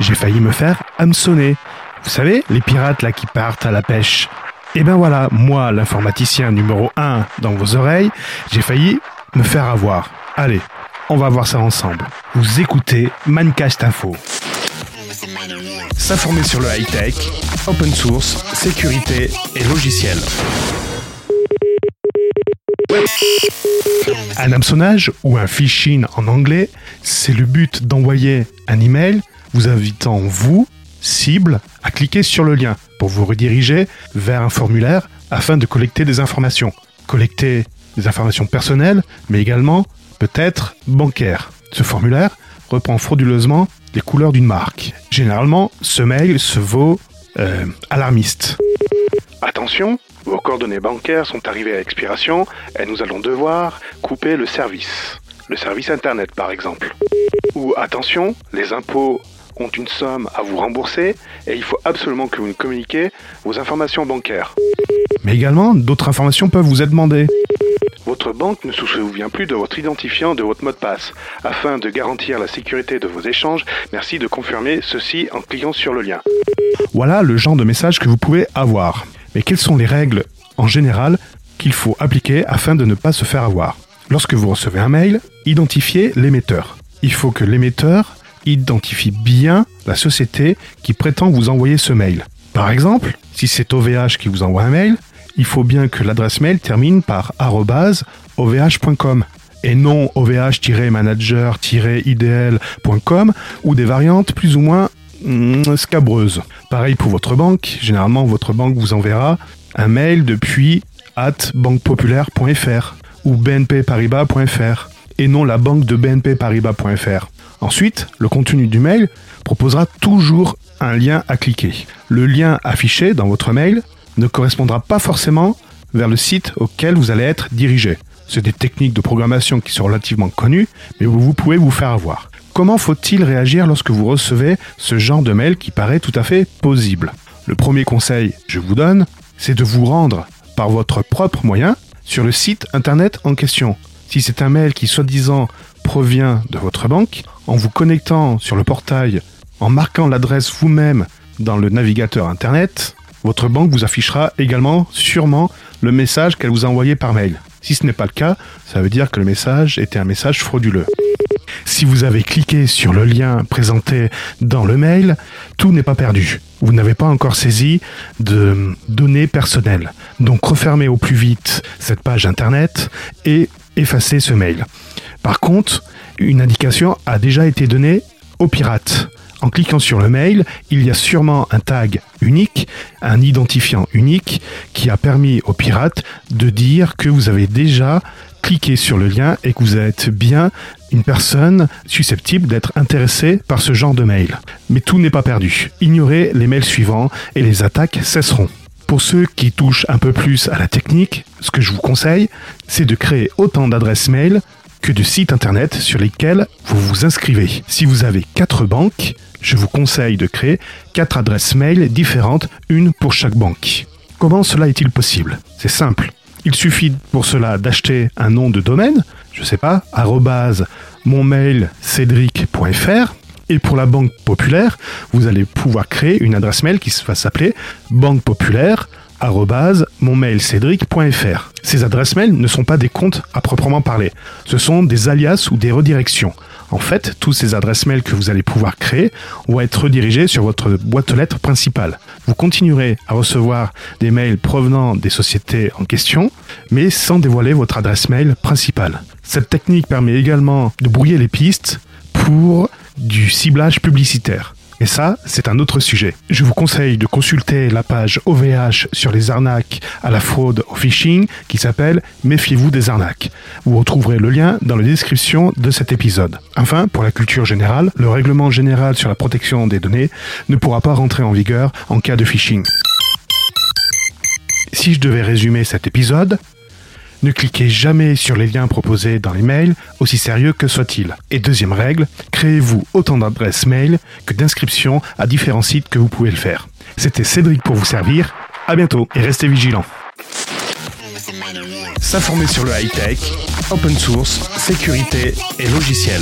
j'ai failli me faire hameçonner. Vous savez, les pirates là qui partent à la pêche. Et ben voilà, moi, l'informaticien numéro 1 dans vos oreilles, j'ai failli me faire avoir. Allez, on va voir ça ensemble. Vous écoutez Mancast Info. S'informer sur le high-tech, open source, sécurité et logiciel. Un hameçonnage ou un phishing en anglais, c'est le but d'envoyer un email vous invitant vous, cible, à cliquer sur le lien pour vous rediriger vers un formulaire afin de collecter des informations. Collecter des informations personnelles, mais également peut-être bancaires. Ce formulaire reprend frauduleusement les couleurs d'une marque. Généralement, ce mail se vaut euh, alarmiste. Attention, vos coordonnées bancaires sont arrivées à expiration et nous allons devoir couper le service. Le service Internet par exemple. Ou attention, les impôts ont une somme à vous rembourser et il faut absolument que vous nous communiquiez vos informations bancaires. Mais également, d'autres informations peuvent vous être demandées. Votre banque ne se souvient plus de votre identifiant, de votre mot de passe. Afin de garantir la sécurité de vos échanges, merci de confirmer ceci en cliquant sur le lien. Voilà le genre de message que vous pouvez avoir. Mais quelles sont les règles, en général, qu'il faut appliquer afin de ne pas se faire avoir? Lorsque vous recevez un mail, identifiez l'émetteur. Il faut que l'émetteur identifie bien la société qui prétend vous envoyer ce mail. Par exemple, si c'est OVH qui vous envoie un mail, il faut bien que l'adresse mail termine par ovh.com et non ovh-manager-idl.com ou des variantes plus ou moins mm, scabreuses. Pareil pour votre banque, généralement votre banque vous enverra un mail depuis at banquepopulaire.fr ou bnpparibas.fr et non la banque de bnpparibas.fr. Ensuite, le contenu du mail proposera toujours un lien à cliquer. Le lien affiché dans votre mail ne correspondra pas forcément vers le site auquel vous allez être dirigé. C'est des techniques de programmation qui sont relativement connues, mais vous pouvez vous faire avoir. Comment faut-il réagir lorsque vous recevez ce genre de mail qui paraît tout à fait possible? Le premier conseil que je vous donne, c'est de vous rendre par votre propre moyen sur le site internet en question. Si c'est un mail qui soi-disant provient de votre banque, en vous connectant sur le portail, en marquant l'adresse vous-même dans le navigateur internet, votre banque vous affichera également sûrement le message qu'elle vous a envoyé par mail. Si ce n'est pas le cas, ça veut dire que le message était un message frauduleux. Si vous avez cliqué sur le lien présenté dans le mail, tout n'est pas perdu. Vous n'avez pas encore saisi de données personnelles. Donc refermez au plus vite cette page internet et effacez ce mail. Par contre, une indication a déjà été donnée aux pirates. En cliquant sur le mail, il y a sûrement un tag unique, un identifiant unique qui a permis aux pirates de dire que vous avez déjà cliqué sur le lien et que vous êtes bien une personne susceptible d'être intéressée par ce genre de mail. Mais tout n'est pas perdu. Ignorez les mails suivants et les attaques cesseront. Pour ceux qui touchent un peu plus à la technique, ce que je vous conseille, c'est de créer autant d'adresses mail que de sites internet sur lesquels vous vous inscrivez. Si vous avez quatre banques, je vous conseille de créer quatre adresses mail différentes, une pour chaque banque. Comment cela est-il possible? C'est simple. Il suffit pour cela d'acheter un nom de domaine, je sais pas, monmailcédric.fr, et pour la banque populaire, vous allez pouvoir créer une adresse mail qui va s'appeler banque populaire monmailcédric.fr. Ces adresses mail ne sont pas des comptes à proprement parler. Ce sont des alias ou des redirections. En fait, tous ces adresses mail que vous allez pouvoir créer vont être redirigées sur votre boîte aux lettres principale. Vous continuerez à recevoir des mails provenant des sociétés en question, mais sans dévoiler votre adresse mail principale. Cette technique permet également de brouiller les pistes pour du ciblage publicitaire. Et ça, c'est un autre sujet. Je vous conseille de consulter la page OVH sur les arnaques à la fraude au phishing qui s'appelle Méfiez-vous des arnaques. Vous retrouverez le lien dans la description de cet épisode. Enfin, pour la culture générale, le règlement général sur la protection des données ne pourra pas rentrer en vigueur en cas de phishing. Si je devais résumer cet épisode, ne cliquez jamais sur les liens proposés dans les mails, aussi sérieux que soit-il. Et deuxième règle, créez-vous autant d'adresses mail que d'inscriptions à différents sites que vous pouvez le faire. C'était Cédric pour vous servir. À bientôt et restez vigilants. S'informer sur le high-tech, open source, sécurité et logiciel.